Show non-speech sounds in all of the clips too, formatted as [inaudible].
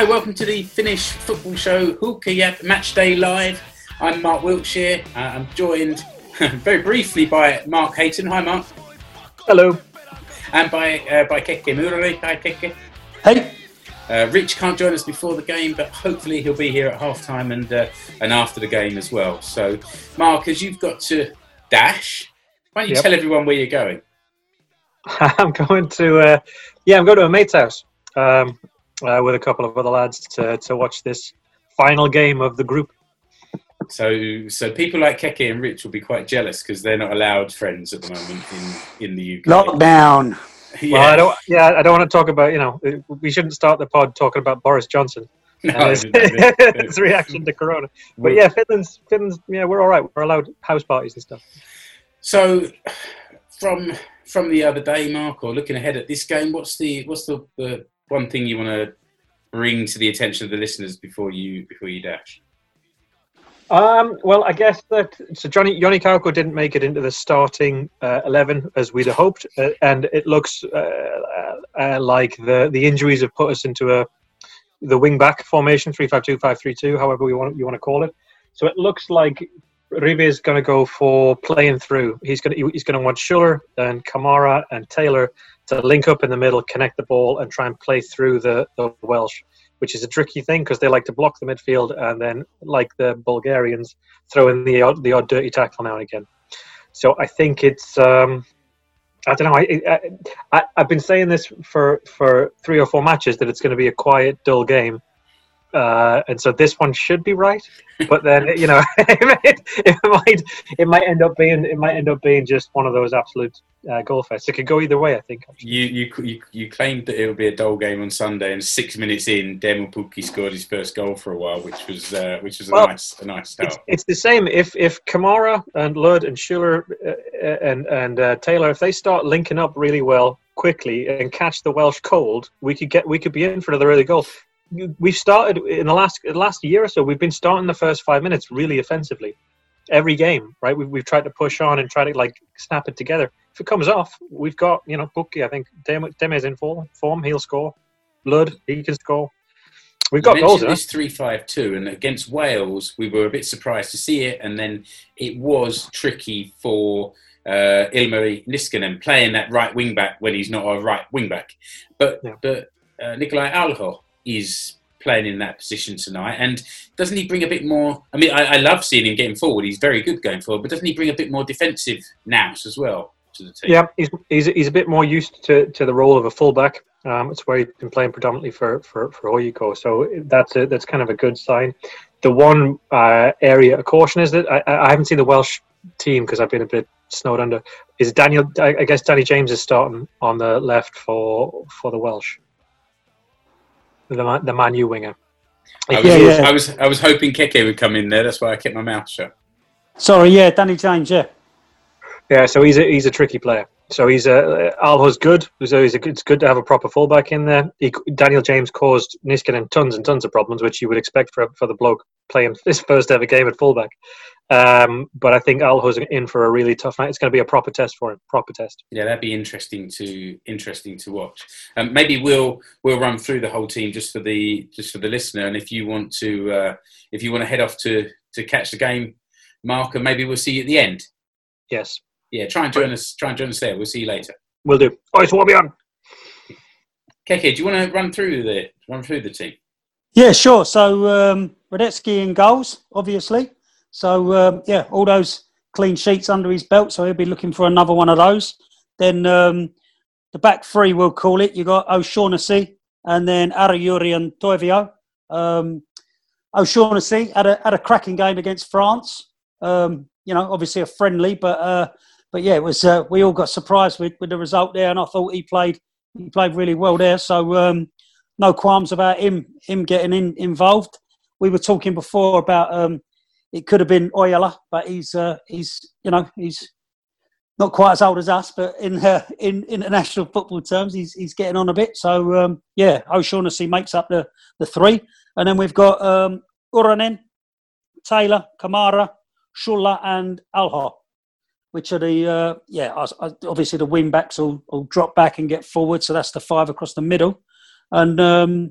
Hi, welcome to the Finnish football show Huuhkajat Match Day Live. I'm Mark Wiltshire. Uh, I'm joined [laughs] very briefly by Mark Hayton. Hi, Mark. Hello. And by uh, by Keke Murari. Hi, Keke. Hey. Uh, Rich can't join us before the game, but hopefully he'll be here at half time and uh, and after the game as well. So, Mark, as you've got to dash, why don't you Yep. tell everyone where you're going? [laughs] I'm going to, uh, yeah, I'm going to a mate's house um, uh, with a couple of other lads to, to watch this final game of the group. So, so people like Keke and Rich will be quite jealous because they're not allowed friends at the moment in, in the UK. Lockdown. [laughs] Yeah. Well, I don't, yeah, I don't want to talk about, you know, we shouldn't start the pod talking about Boris Johnson [laughs] No, and [laughs] his, reaction to Corona. But yeah, Finland's, Finland's, yeah, we're all right. We're allowed house parties and stuff. So, from from the other day, Mark, or looking ahead at this game, what's the what's the, the one thing you want to bring to the attention of the listeners before you before you dash? Um, well, I guess that so Johnny Johnny Kauko didn't make it into the starting uh, eleven as we'd have hoped, uh, and it looks uh, uh, uh, like the the injuries have put us into a the wing back formation three five two five three two, however we want you want to call it. So it looks like Rive is going to go for playing through. He's going to he's going to want Schüller and Kamara and Taylor to link up in the middle, connect the ball, and try and play through the, the Welsh which is a tricky thing because they like to block the midfield and then, like the Bulgarians, throw in the odd, the odd dirty tackle now and again. So I think it's. Um, I don't know. I, I, I, I've been saying this for, for three or four matches that it's going to be a quiet, dull game. Uh, and so this one should be right, but then you know [laughs] it, might, it might it might end up being it might end up being just one of those absolute uh, goal fests. It could go either way, I think. actually. You you you, you claimed that it would be a dull game on Sunday, and six minutes in, Teemu Pukki scored his first goal for a while, which was uh, which was a Well, nice a nice It's, start. it's the same. If if Kamara and Lod and Schüller uh, uh, and and uh, Taylor, if they start linking up really well quickly and catch the Welsh cold, we could get we could be in for another early goal. We've started in the last the last year or so. We've been starting the first five minutes really offensively, every game. Right, we've we've tried to push on and try to like snap it together. If it comes off, we've got you know Pukki. I think Dem- Deme's in form. Form, he'll score. Lod, he can score. We've got goals. this three five two, and against Wales, we were a bit surprised to see it, and then it was tricky for uh, Ilmari Niskanen playing that right wing back when he's not a right wing back. But Yeah. but uh, Nikolai Alho is playing in that position tonight, and doesn't he bring a bit more? I mean, I, I love seeing him getting forward; he's very good going forward, but doesn't he bring a bit more defensive nous as well to the team? Yeah, he's, he's he's a bit more used to, to the role of a fullback. Um, it's where he's been playing predominantly for for for Oyuko. So that's a, that's kind of a good sign. The one uh, area of caution is that I, I haven't seen the Welsh team because I've been a bit snowed under. Is Daniel? I, I guess Danny James is starting on the left for for the Welsh. The Man- the Man U winger. I was, Yeah, yeah. I was I was hoping Keke would come in there. That's why I kept my mouth shut. Sorry, yeah, Danny James, yeah. Yeah, so he's a he's a tricky player. So he's a Alho's good. So he's a, it's good to have a proper fullback in there. He, Daniel James caused Niskanen tons and tons of problems, which you would expect for for the bloke playing [laughs] his first ever game at fullback. Um, but I think Alho's in for a really tough night. It's going to be a proper test for him. Proper test. Yeah, that'd be interesting to interesting to watch. Um, maybe we'll we'll run through the whole team just for the just for the listener, and if you want to uh, if you want to head off to to catch the game, Mark, and maybe we'll see you at the end. Yes, Yeah, try and join us. Try and join us there. We'll see you later. we'll do. Oh, it's what we on. Keke, do you want to run through the run through the team? Yeah, sure. So um, Hradecky in goals, obviously. So um, yeah, all those clean sheets under his belt. So he'll be looking for another one of those. Then um, the back three, we'll call it. You got O'Shaughnessy and then Arajuuri and Toivio. Um, O'Shaughnessy had a had a cracking game against France. Um, you know, obviously a friendly, but uh, but yeah, it was. Uh, we all got surprised with, with the result there, and I thought he played he played really well there. So um, no qualms about him him getting in, involved. We were talking before about um, it could have been Ojala, but he's uh, he's you know he's not quite as old as us, but in uh, in international football terms, he's he's getting on a bit. So um, yeah, O'Shaughnessy makes up the the three, and then we've got um, Uronen, Taylor, Kamara, Schüller, and Alho. Which are the uh, yeah obviously the wing backs will, will drop back and get forward, so that's the five across the middle, and um,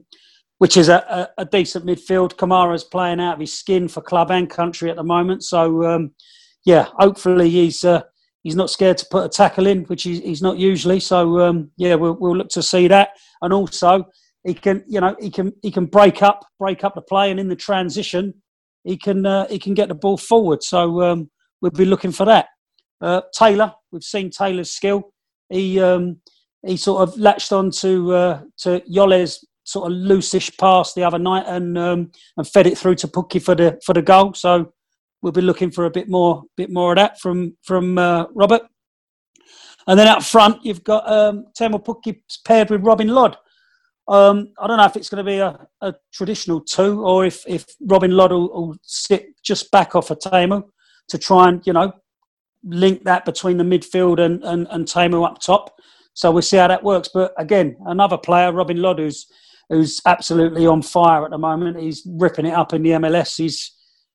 which is a, a, a decent midfield. Kamara's playing out of his skin for club and country at the moment, so um, yeah, hopefully he's uh, he's not scared to put a tackle in, which he's, he's not usually. So um, yeah, we'll, we'll look to see that, and also he can you know he can he can break up break up the play, and in the transition he can uh, he can get the ball forward. So um, we'll be looking for that. Uh, Taylor, we've seen Taylor's skill. He um, he sort of latched on to uh, to Yole's sort of loosish pass the other night and um, and fed it through to Pukki for the for the goal. So we'll be looking for a bit more bit more of that from from uh, Robert. And then up front, you've got um, Teemu Pukki paired with Robin Lod. Um, I don't know if it's going to be a, a traditional two or if, if Robin Lod will, will sit just back off of Teemu to try and, you know, link that between the midfield and, and, and Teemu up top. So we'll see how that works. But again, another player, Robin Lod, who's, who's absolutely on fire at the moment. He's ripping it up in the MLS. He's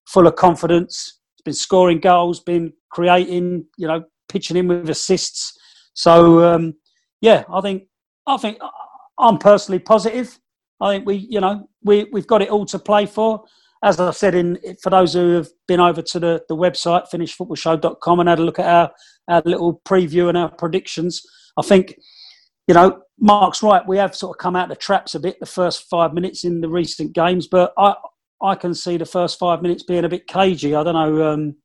full of confidence. He's been scoring goals, been creating, you know, pitching in with assists. So um, yeah, I think I think I'm personally positive. I think we, you know, we we've got it all to play for. As I said, in for those who have been over to the, the website finnishfootballshow.com and had a look at our, our little preview and our predictions, I think, you know, Mark's right. We have sort of come out the traps a bit the first five minutes in the recent games, but I I can see the first five minutes being a bit cagey. I don't know. Um,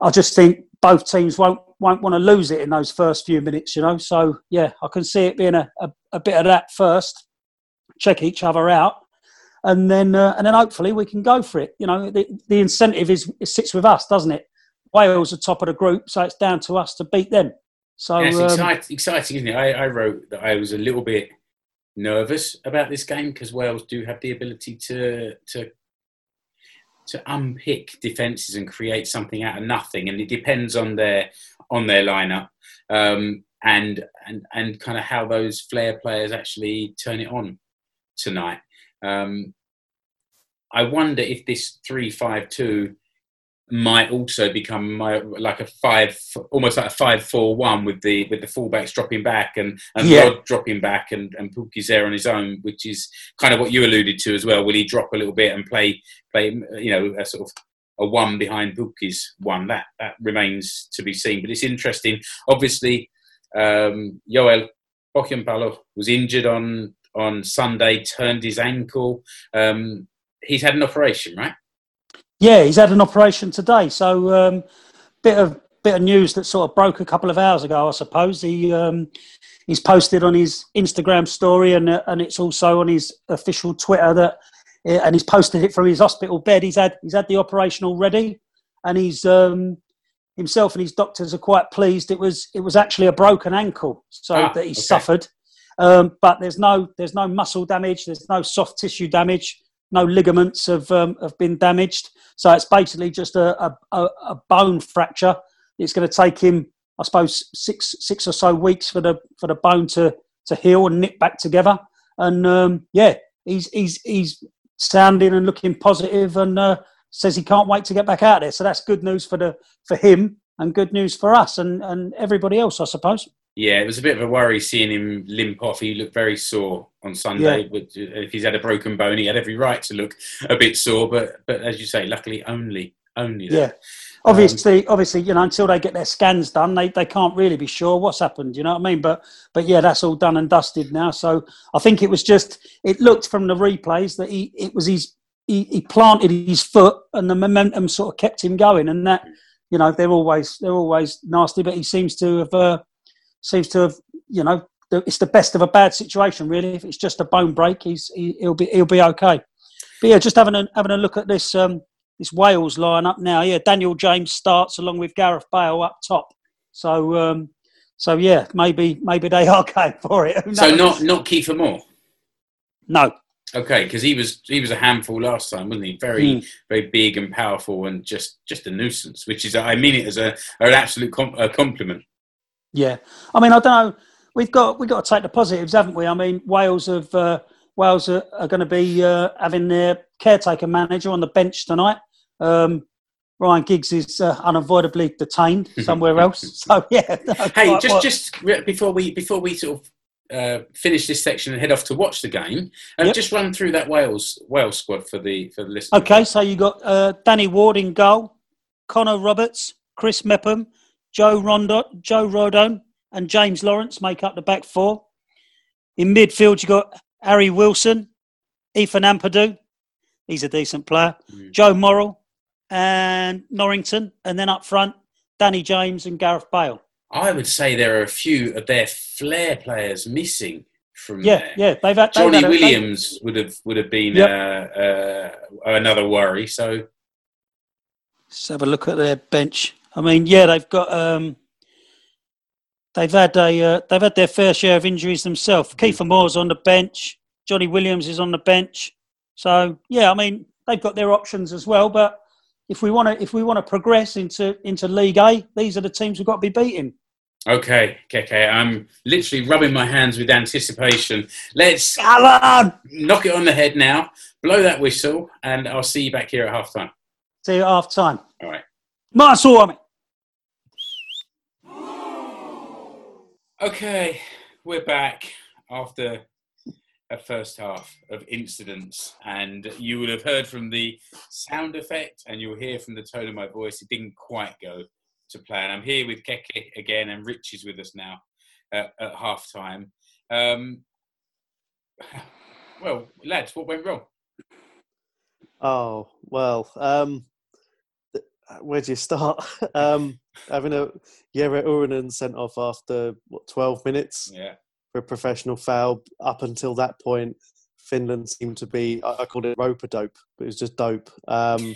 I just think both teams won't won't want to lose it in those first few minutes, you know. So yeah, I can see it being a, a, a bit of that first, check each other out, and then uh, and then hopefully we can go for it. You know, the, the incentive is it sits with us, doesn't it? Wales are top of the group, so it's down to us to beat them. So Yeah, it's um, excite, exciting, isn't it? I, I wrote that I was a little bit nervous about this game because Wales do have the ability to to to unpick defences and create something out of nothing, and it depends on their on their lineup um, and and and kind of how those flair players actually turn it on tonight. Um, I wonder if this three five two might also become my, like a five, almost like a five-four-one with the with the fullbacks dropping back and and Yeah. Rod dropping back and and Pukki's there on his own, which is kind of what you alluded to as well. Will he drop a little bit and play play you know a sort of a one behind Pukki's one? That that remains to be seen. But it's interesting. Obviously, um, Joel Palo was injured on on Sunday, turned his ankle. Um, he's had an operation, right? Yeah, he's had an operation today. So um, bit of bit of news that sort of broke a couple of hours ago, I suppose. He um, he's posted on his Instagram story and uh, and it's also on his official Twitter that and he's posted it from his hospital bed. He's had he's had the operation already, and he's um, himself and his doctors are quite pleased. It was it was actually a broken ankle, so Ah, that he okay. suffered. Um, but there's no there's no muscle damage. There's no soft tissue damage. No ligaments have um, have been damaged. So it's basically just a, a, a bone fracture. It's going to take him, I suppose, six six or so weeks for the for the bone to to heal and knit back together. And um, yeah, he's he's he's sounding and looking positive and uh, says he can't wait to get back out there. So that's good news for the for him and good news for us and and everybody else, I suppose. Yeah, it was a bit of a worry seeing him limp off. He looked very sore on Sunday. But if he's had a broken bone, he had every right to look a bit sore. But but as you say, luckily only only that. Yeah. Obviously, obviously, you know, until they get their scans done, they, they can't really be sure what's happened. You know what I mean? But but yeah, that's all done and dusted now. So I think it was just it looked from the replays that he it was his he, he planted his foot and the momentum sort of kept him going. And that you know they're always they're always nasty, but he seems to have uh, seems to have you know it's the best of a bad situation really. If it's just a bone break, he's he, he'll be he'll be okay. But yeah, just having a having a look at this um, this Wales lineup now. Yeah, Daniel James starts along with Gareth Bale up top. So um, so yeah, maybe maybe they [laughs] are going for it. So not not Kiefer Moore. no. Okay, because he was he was a handful last time, wasn't he? Very Hmm. very big and powerful and just just a nuisance. Which is I mean it as a an absolute com- a compliment. Yeah, I mean, I don't know. We've got we've got to take the positives, haven't we? I mean, Wales have uh, Wales are, are going to be uh, having their caretaker manager on the bench tonight. Um, Ryan Giggs is uh, unavoidably detained [laughs] somewhere else. [laughs] So yeah. [laughs] Hey, just what- just re- before we before we sort of uh, finish this section and head off to watch the game, uh, Yep. just run through that Wales Wales squad for the for the listeners. Okay, so you got uh, Danny Ward in goal, Connor Roberts, Chris Mepham, Joe Rondo, Joe Rodon, and James Lawrence make up the back four. In midfield, you've got Harry Wilson, Ethan Ampadu, he's a decent player, Mm. Joe Morrell, and Norrington, and then up front, Danny James and Gareth Bale. I would say there are a few of their flair players missing from Yeah, there. yeah, they've had they've Johnny had a- they- Williams would have would have been Yep. uh, uh, another worry. So Let's have a look at their bench. I mean, yeah, they've got um, they've had a uh, they've had their fair share of injuries themselves. Kiefer Moore's on the bench. Johnny Williams is on the bench. So yeah, I mean they've got their options as well. But if we want to if we want to progress into into League A, these are the teams we've got to be beating. okay, Keke, I'm literally rubbing my hands with anticipation. Let's Alan, knock it on the head now. Blow that whistle, and I'll see you back here at half time. see you at half time. All right. Nice Okay, we're back after a first half of incidents, and you would have heard from the sound effect, and you'll hear from the tone of my voice. It didn't quite go to plan. I'm here with Keke again, and Rich is with us now uh, at half time. Um, well, lads, what went wrong? Oh well, um, where do you start? [laughs] [laughs] um, having a Jere Uronen sent off after what twelve minutes Yeah, for a professional foul. Up until that point, Finland seemed to be I, I called it rope a dope, but it was just dope. Um,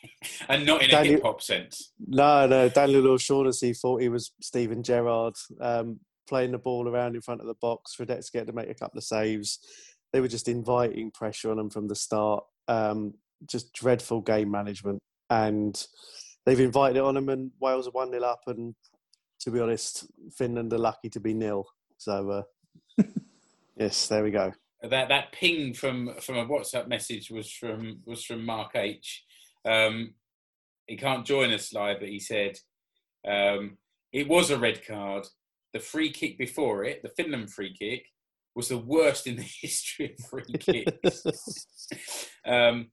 [laughs] and not in a Daniel- hip hop sense. no, no, Daniel O'Shaughnessy thought he was Steven Gerrard, um, playing the ball around in front of the box. Hradecky had to make a couple of saves. They were just inviting pressure on him from the start. Um, just dreadful game management. And they've invited it on them, and Wales are 1 0 up. And to be honest, Finland are lucky to be nil. So, uh, [laughs] yes, there we go. that that ping from from a WhatsApp message was from was from Mark H. Um, he can't join us live, but he said um, it was a red card. The free kick before it, the Finland free kick, was the worst in the [laughs] history of free kicks. [laughs] um,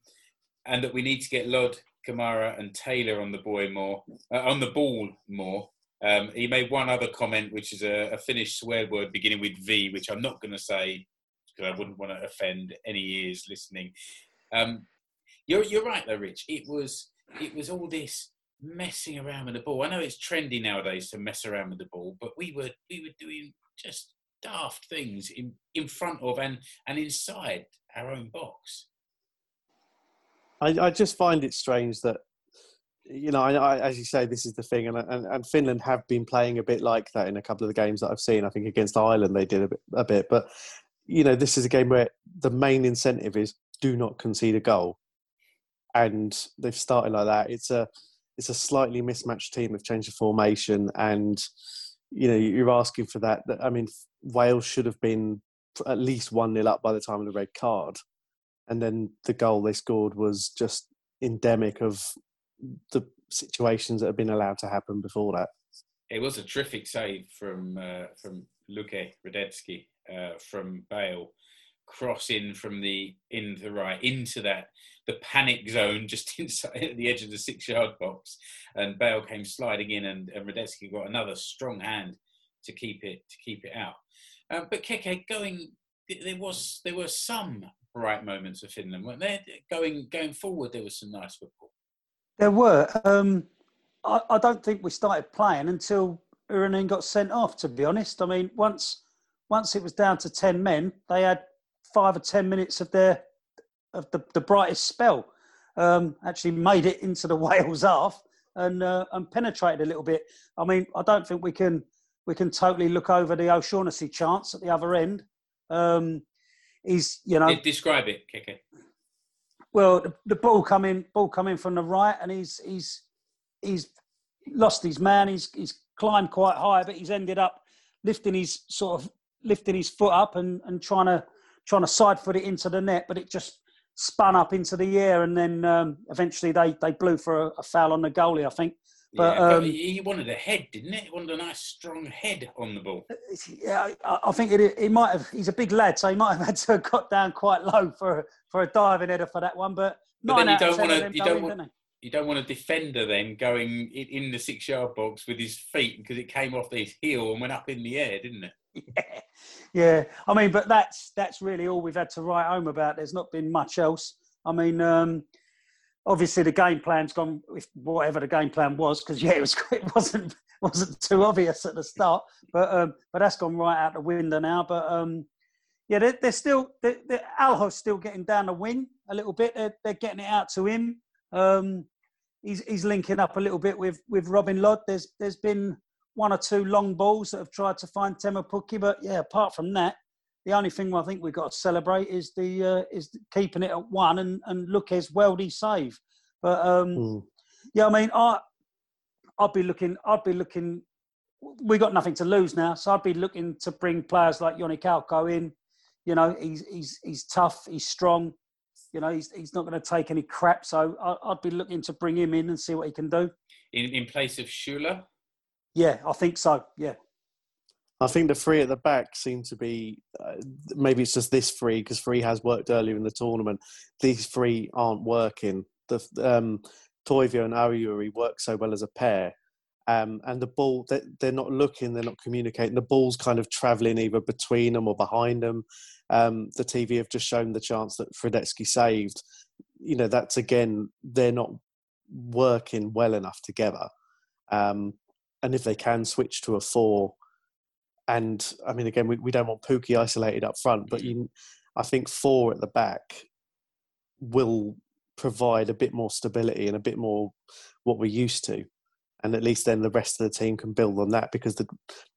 and that we need to get Lod, Kamara, and Taylor on the boy more uh, on the ball more. Um, he made one other comment, which is a, a Finnish swear word beginning with V, which I'm not going to say because I wouldn't want to offend any ears listening. Um, you're you're right though, Rich. It was it was all this messing around with the ball. I know it's trendy nowadays to mess around with the ball, but we were we were doing just daft things in in front of and and inside our own box. I, I just find it strange that you know, I, I, as you say, this is the thing, and, and and Finland have been playing a bit like that in a couple of the games that I've seen. I think against Ireland they did a bit, a bit, but you know, this is a game where the main incentive is do not concede a goal, and they've started like that. It's a it's a slightly mismatched team. They've changed the formation, and you know, you're asking for that. I mean, Wales should have been at least one 0 up by the time of the red card and then the goal they scored was just endemic of the situations that have been allowed to happen before that. It was a terrific save from uh, from Luke Hradecky uh, from Bale, crossing from the in the right into that the panic zone [laughs] just inside the edge of the six yard box, and Bale came sliding in, and, and Hradecky got another strong hand to keep it to keep it out. Um, but Keke going, there was there were some bright moments of Finland, weren't there? Going going forward, there was some nice football. There were. Um, I, I don't think we started playing until Uronen got sent off. To be honest, I mean, once once it was down to ten men, they had five or ten minutes of their of the, the brightest spell. Um, actually, made it into the [laughs] Wales half and uh, and penetrated a little bit. I mean, I don't think we can we can totally look over the O'Shaughnessy chance at the other end. Um, he's you know Describe it, Keke. well, the, the ball coming, ball coming from the right, and he's he's he's lost his man. He's he's climbed quite high, but he's ended up lifting his sort of lifting his foot up and, and trying to trying to side foot it into the net, but it just spun up into the air, and then um, eventually they, they blew for a, a, foul on the goalie, I think. But, yeah, um, he wanted a head, didn't it? He wanted a nice strong head on the ball. Yeah, I, I think it, he might have. He's a big lad, so he might have [laughs] had to have got down quite low for for a diving header for that one. But, but then you don't want to. You don't want. You don't want a defender then going in the six yard box with his feet because it came off his heel and went up in the air, didn't it? [laughs] Yeah, yeah. I mean, but that's that's really all we've had to write home about. There's not been much else. I mean, um, obviously the game plan's gone with whatever the game plan was because yeah, it was [laughs] it wasn't wasn't too obvious at the start, but um, but that's gone right out the window now. But um, yeah, they're, they're still they're, Alho's still getting down the wing a little bit. They're, they're getting it out to him. Um, he's he's linking up a little bit with with Robin Lod. There's there's been one or two long balls that have tried to find Teemu Pukki, but yeah, apart from that, the only thing I think we've got to celebrate is the uh, is keeping it at one and and Luque's weldy save. But um, mm. yeah, I mean, I I'd be looking, I'd be looking. We got nothing to lose now, so I'd be looking to bring players like Joni Kauko in. You know, he's he's he's tough, he's strong. You know, he's he's not going to take any crap. So I, would be looking to bring him in and see what he can do. In in place of Schüller. Yeah, I think so. Yeah. I think the three at the back seem to be uh, maybe it's just this three because three has worked earlier in the tournament. These three aren't working. The um, Toivio and Arajuuri work so well as a pair, um, and the ball they, they're not looking, they're not communicating. The ball's kind of travelling either between them or behind them. Um, the TV have just shown the chance that Hradecky saved. You know that's again they're not working well enough together. Um, and if they can switch to a four and I mean, again, we, we don't want Pukki isolated up front, but you, I think four at the back will provide a bit more stability and a bit more what we're used to. And at least then the rest of the team can build on that because the,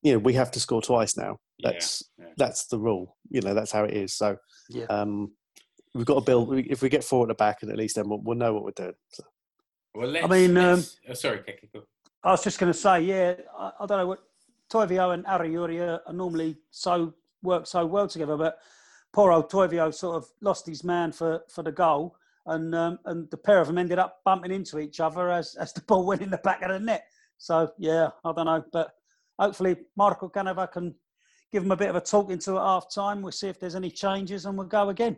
you know, we have to score twice now. That's yeah, yeah. that's the rule. You know, that's how it is. So, yeah. um, we've got to build. If we get four at the back, and at least then we'll, we'll know what we're doing. So. Well, I mean, um, oh, sorry, Keke. I was just going to say, yeah, I, I, don't know what Toivio and Arajuuri are, normally so work so well together, but poor old Toivio sort of lost his man for, for the goal, and um, and the pair of them ended up bumping into each other as, as the ball [laughs] went in the back of the net. So yeah, I don't know, but hopefully Markku Kanerva can give them a bit of a talk into at half time. We'll see if there's any changes, and we'll go again.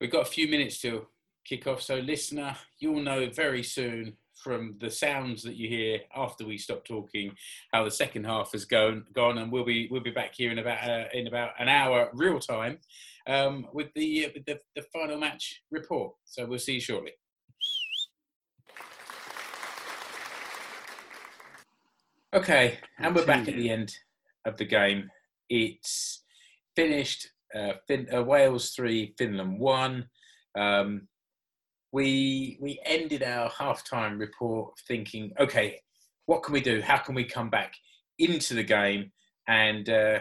We've got a few minutes to kick off, so listener, you'll know very soon from the sounds that you hear after we stop talking how the second half has gone gone and we'll be we'll be back here in about uh, in about an hour real time um, with the uh, with the, the final match report. So we'll see you shortly. Okay and we're back at the end of the game. It's finished uh, fin- uh, wales 3 finland 1 um, we we ended our halftime report thinking, okay, what can we do? How can we come back into the game? And uh,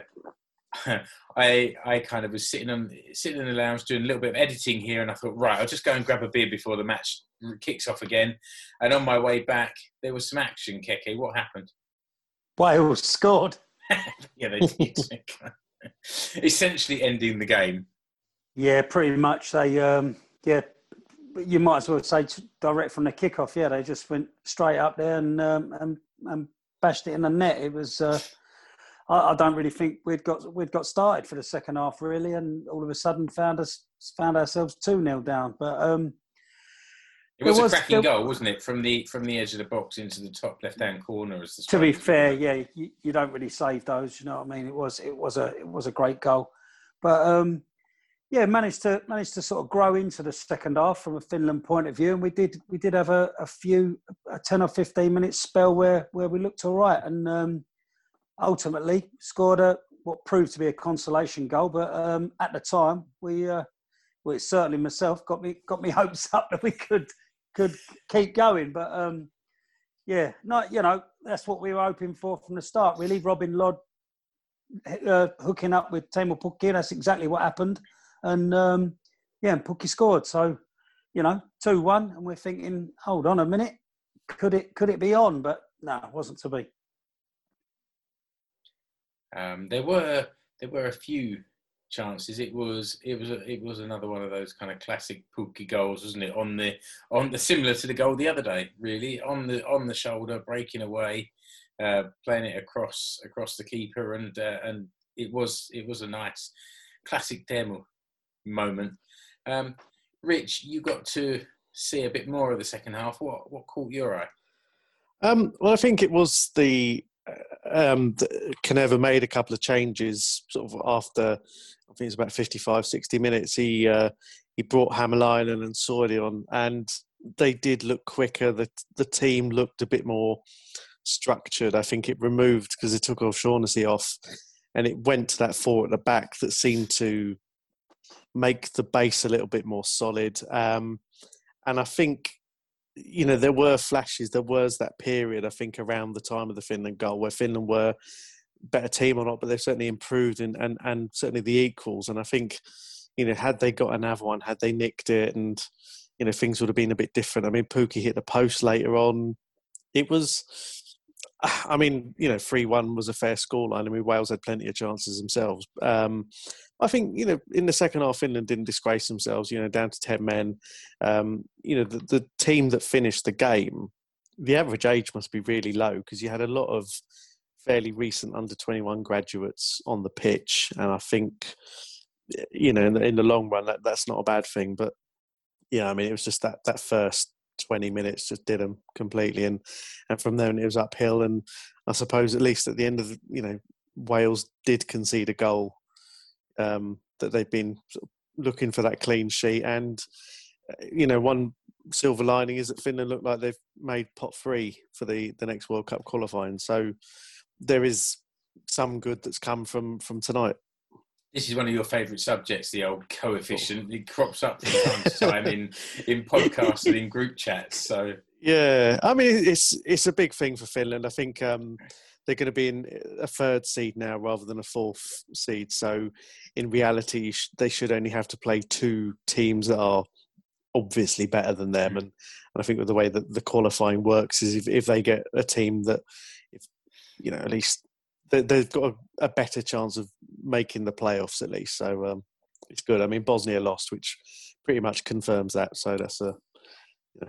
[laughs] I I kind of was sitting on sitting in the lounge doing a little bit of editing here, and I thought, right, I'll just go and grab a beer before the match kicks off again. And on my way back, there was some action. Keke, what happened? Wales scored. [laughs] yeah, they did. [laughs] Essentially ending the game. Yeah, pretty much. They um, yeah you might as well say direct from the kickoff. Yeah, they just went straight up there and um, and, and bashed it in the net. It was. Uh, I, I, don't really think we'd got we'd got started for the second half really, and all of a sudden found us found ourselves two 0 down. But um, it was, was a cracking there, goal, wasn't it? From the from the edge of the box into the top left hand corner. As to be fair, yeah, you, you, don't really save those. You know what I mean? It was it was a it was a great goal, but um, yeah, managed to managed to sort of grow into the second half from a Finland point of view, and we did we did have a, a few a ten or fifteen minute spell where where we looked all right, and um, ultimately scored a what proved to be a consolation goal. But um, at the time, we uh, well, certainly myself got me got me [laughs] hopes up that we could could keep going. But um, yeah, not you know that's what we were hoping for from the start. Really, Robin Lod uh, hooking up with Teemu Pukki. That's exactly what happened and um, yeah, and Pukki scored. So you know, two one, and we're thinking, hold on a minute, could it could it be on? But no, it wasn't to be. Um, there were there were a few chances. It was it was it was another one of those kind of classic Pukki goals, wasn't it? On the on the similar to the goal the other day, really on the on the shoulder, breaking away, uh, playing it across across the keeper, and uh, and it was it was a nice classic Teemu moment. Um, Rich, you got to see a bit more of the second half. What what caught your eye? Um, well, I think it was the um, Kanerva made a couple of changes sort of after I think it's about 55, 60 minutes. He uh, he brought Hämäläinen and Soiri on, and they did look quicker. The the team looked a bit more structured. I think it removed because it took off O'Shaughnessy off, and it went to that four at the back that seemed to make the base a little bit more solid. Um, and I think you know, there were flashes. There was that period, I think, around the time of the Finland goal where Finland were better team or not, but they've certainly improved and, and, and certainly the equals. And I think, you know, had they got another one, had they nicked it, and you know, things would have been a bit different. I mean, Pukki hit the post later on. It was, [sighs] I mean, you know, three one was a fair scoreline. I mean, Wales had plenty of chances themselves. Um, I think you know in the second half, Finland didn't disgrace themselves. You know, down to ten men. Um, you know, the, the team that finished the game, the average age must be really low because you had a lot of fairly recent under twenty one graduates on the pitch, and I think you know in the, in the long run that that's not a bad thing. But yeah, I mean, it was just that that first 20 minutes just did them completely and and from there it was uphill and i suppose at least at the end of the, you know wales did concede a goal um, that they've been looking for that clean sheet. And uh, you know, one silver lining is that Finland look like they've made pot three for the the next World Cup qualifying. So there is some good that's come from from tonight. This is one of your favourite subjects, the old coefficient. It crops up from time to time in in podcasts and in group chats. So yeah, I mean it's it's a big thing for Finland. I think um, they're going to be in a third seed now rather than a fourth seed. So, in reality, they should only have to play two teams that are obviously better than them. Mm. And, and I think with the way that the qualifying works is if, if they get a team that, if you know, at least they, have got a, a, better chance of making the playoffs at least. So um, it's good. I mean, Bosnia lost, which pretty much confirms that. So that's a you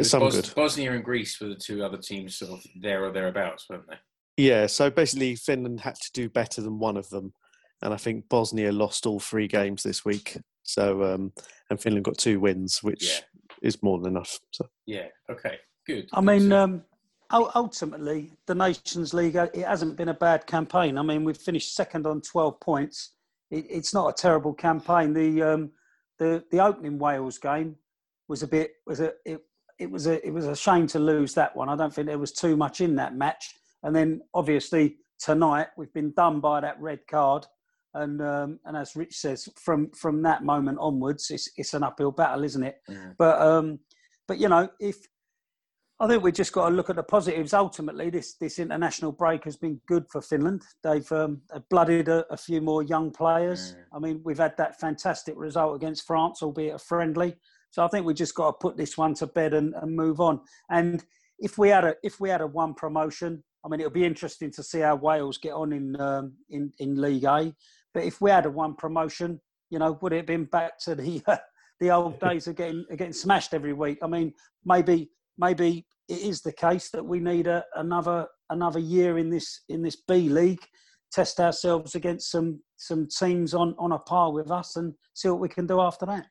it's some Bos- good. Bosnia and Greece were the two other teams sort of there or thereabouts, weren't they? Yeah, so basically Finland had to do better than one of them, and I think Bosnia lost all three games this week. So um, and Finland got two wins, which yeah. is more than enough. So yeah, okay, good. I mean, um, ultimately, the Nations League uh, it hasn't been a bad campaign. I mean, we've finished second on twelve points. It, it's not a terrible campaign. The um, the the opening Wales game was a bit was a it, it was a it was a shame to lose that one. I don't think there was too much in that match. And then obviously tonight we've been done by that red card. And um, and as Rich says, from from that moment onwards, it's it's an uphill battle, isn't it? Mm. But um, but you know, if I think we've just got to look at the positives. Ultimately, this this international break has been good for Finland. They've um, blooded a, a, few more young players. Mm. I mean, we've had that fantastic result against France, albeit a friendly. So I think we've just got to put this one to bed and, and move on. And if we had a if we had a one promotion, I mean, it'll be interesting to see how Wales get on in um, in in League A. But if we had a one promotion, you know, would it have been back to the uh, [laughs] the old [laughs] days of getting getting smashed every week? I mean, maybe maybe it is the case that we need a, another another year in this in this B League, test ourselves against some some teams on on a par with us, and see what we can do after that.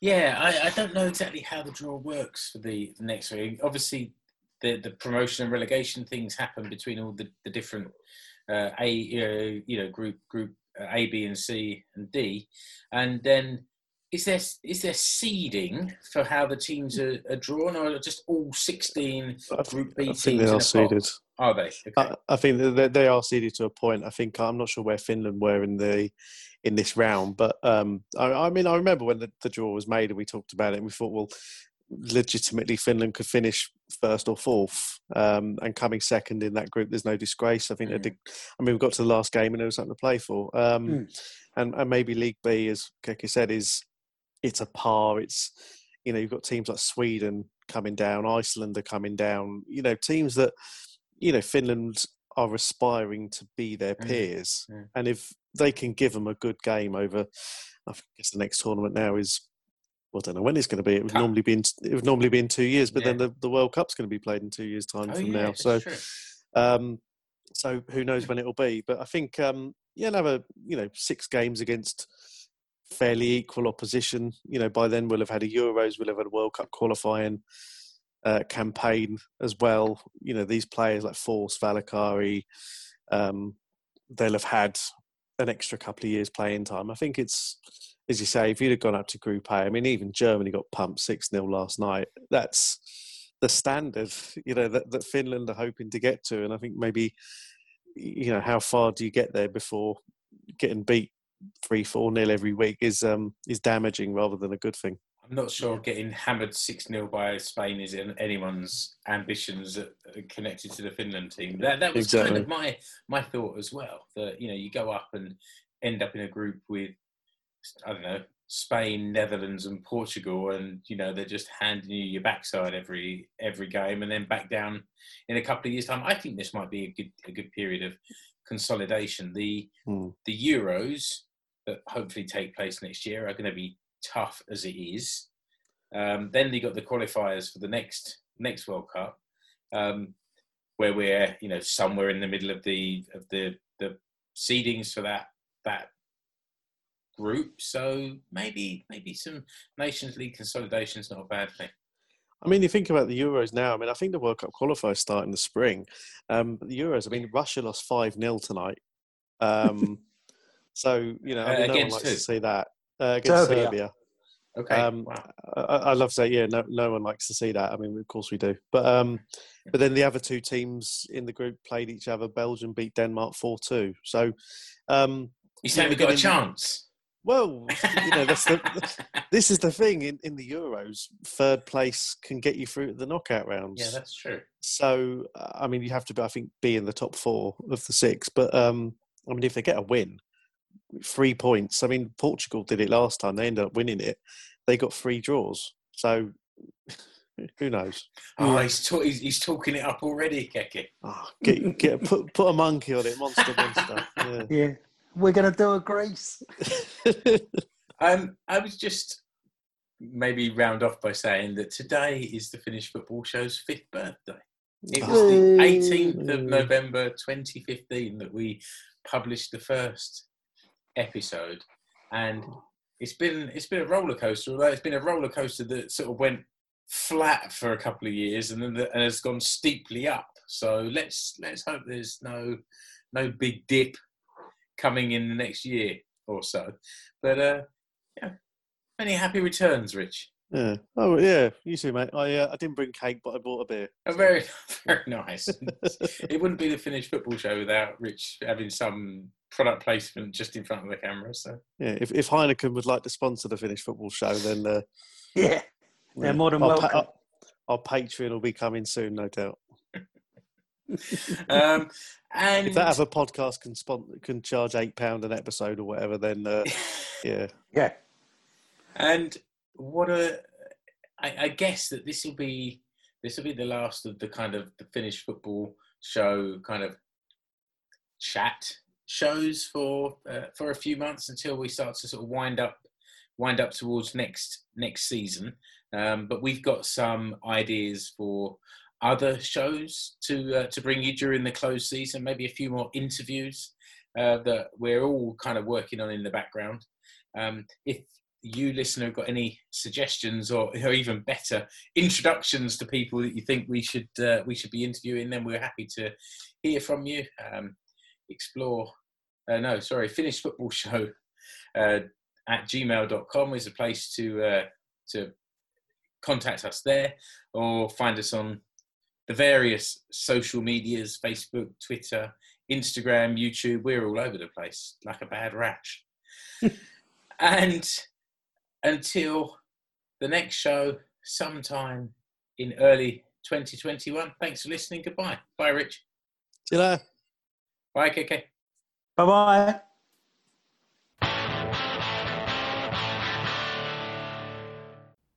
Yeah, I, I don't know exactly how the draw works for the, the next week. Obviously, the the promotion and relegation things happen between all the, the different uh, A uh, you know group group uh, A B and C and D, and then is there is there seeding for how the teams are, are drawn, or are just all sixteen group B I teams? Think they are seeded. Are they? Okay. I, I, think they, they are seeded to a point. I think I'm not sure where Finland were in the in this round, but um, I, I, mean, I remember when the, the draw was made and we talked about it, and we thought, well, legitimately Finland could finish first or fourth, um, and coming second in that group, there's no disgrace. I think mm. they did. I mean, we got to the last game and there was something to play for. Um, mm. and, and maybe League B, as Keke said, is it's a par. It's you know you've got teams like Sweden coming down, Iceland are coming down. You know teams that you know Finland are aspiring to be their Mm. peers, Mm. and if they can give them a good game over, I guess the next tournament now is. Well, I don't know when it's going to be. It would Cup. normally be in, it would normally be in two years, but then the, the World Cup's going to be played in two years' time Oh, from yeah, now. So true. um, so who knows when it'll be? But I think um, yeah, another you know six games against fairly equal opposition. You know, by then we'll have had a Euros, we'll have had a World Cup qualifying uh, campaign as well. You know, these players like Forss, Valakari, um, they'll have had an extra couple of years playing time. I think it's as you say, if you'd have gone up to Group A, I mean, even Germany got pumped six 0 last night. That's the standard, you know, that, that Finland are hoping to get to. And I think maybe, you know, how far do you get there before getting beat three, four nil every week is um is damaging rather than a good thing. I'm not sure getting hammered 6 0 by Spain is in anyone's ambitions uh, connected to the Finland team. That, that was kind of my, my thought as well. That, you know, you go up and end up in a group with, I don't know, Spain, Netherlands, and Portugal, and, you know, they're just handing you your backside every every game and then back down in a couple of years' time. I think this might be a good, a good period of consolidation. The, Hmm. the Euros that hopefully take place next year are going to be tough as it is. Um, then you got the qualifiers for the next next World Cup, um, where we're you know somewhere in the middle of the of the the seedings for that that group. So maybe maybe some Nations League consolidation is not a bad thing. I mean, you think about the Euros now. I mean, I think the World Cup qualifiers start in the spring. Um, but the Euros. I mean, Russia lost five 0 tonight. Um, so you know, I Uh, mean, no one likes who? to see that uh, against Serbia. Serbia. Okay, Um, wow. I, I love to say, yeah, no, no one likes to see that. I mean, of course we do. But um, but then the other two teams in the group played each other. Belgium beat Denmark four two. So, um, You saying we got a chance? well, you know, that's the, [laughs] this is the thing in, in the Euros. Third place can get you through the knockout rounds. yeah, that's true. So, uh, I mean, you have to, I think, be in the top four of the six. But um, I mean, if they get a win, three points. I mean, Portugal did it last time. They ended up winning it. They got three draws. So, [laughs] who knows? Oh, he's, ta- he's he's talking it up already, Keke. Oh, get, get [laughs] put put a monkey on it, monster, monster. Yeah. [laughs] Yeah, we're gonna do a Greece. Um, I was just maybe round off by saying that today is the Finnish Football Show's fifth birthday. It was the 18th of November 2015 that we published the first episode, and it's been it's been a roller coaster. Although it's been a roller coaster that sort of went flat for a couple of years and then the, and has gone steeply up. So let's let's hope there's no no big dip coming in the next year or so. But uh, yeah, many happy returns, Rich. Yeah. Oh, yeah. You too, mate. I uh, I didn't bring cake, but I bought a beer. A very [laughs] very nice. it wouldn't be the Finnish football show without Rich having some product placement just in front of the camera. So Yeah. If if Heineken would like to sponsor the Finnish football show, then uh, [laughs] Yeah, they're more than our, pa- welcome. our, our Patreon will be coming soon, no doubt. [laughs] um, and If that other podcast can spon- can charge eight pound an episode or whatever, then uh, [laughs] yeah, Yeah, And what a, I, I guess that this will be this will be the last of the kind of the Finnish football show kind of chat shows for uh, for a few months until we start to sort of wind up wind up towards next next season. Um, but we've got some ideas for other shows to uh, to bring you during the closed season. Maybe a few more interviews uh, that we're all kind of working on in the background. Um, if you listener got any suggestions or, or even better introductions to people that you think we should uh, we should be interviewing, then we're happy to hear from you. Um, explore, uh, no, sorry, Finnish Football [laughs] Show uh, at gmail.com is a place to uh, to contact us there or find us on the various social medias Facebook, Twitter, Instagram, YouTube. We're all over the place like a bad rash. [laughs] and until the next show, sometime in early 2021, thanks for listening. Goodbye. Bye, Rich. see you later. Bye, Keke. bye bye.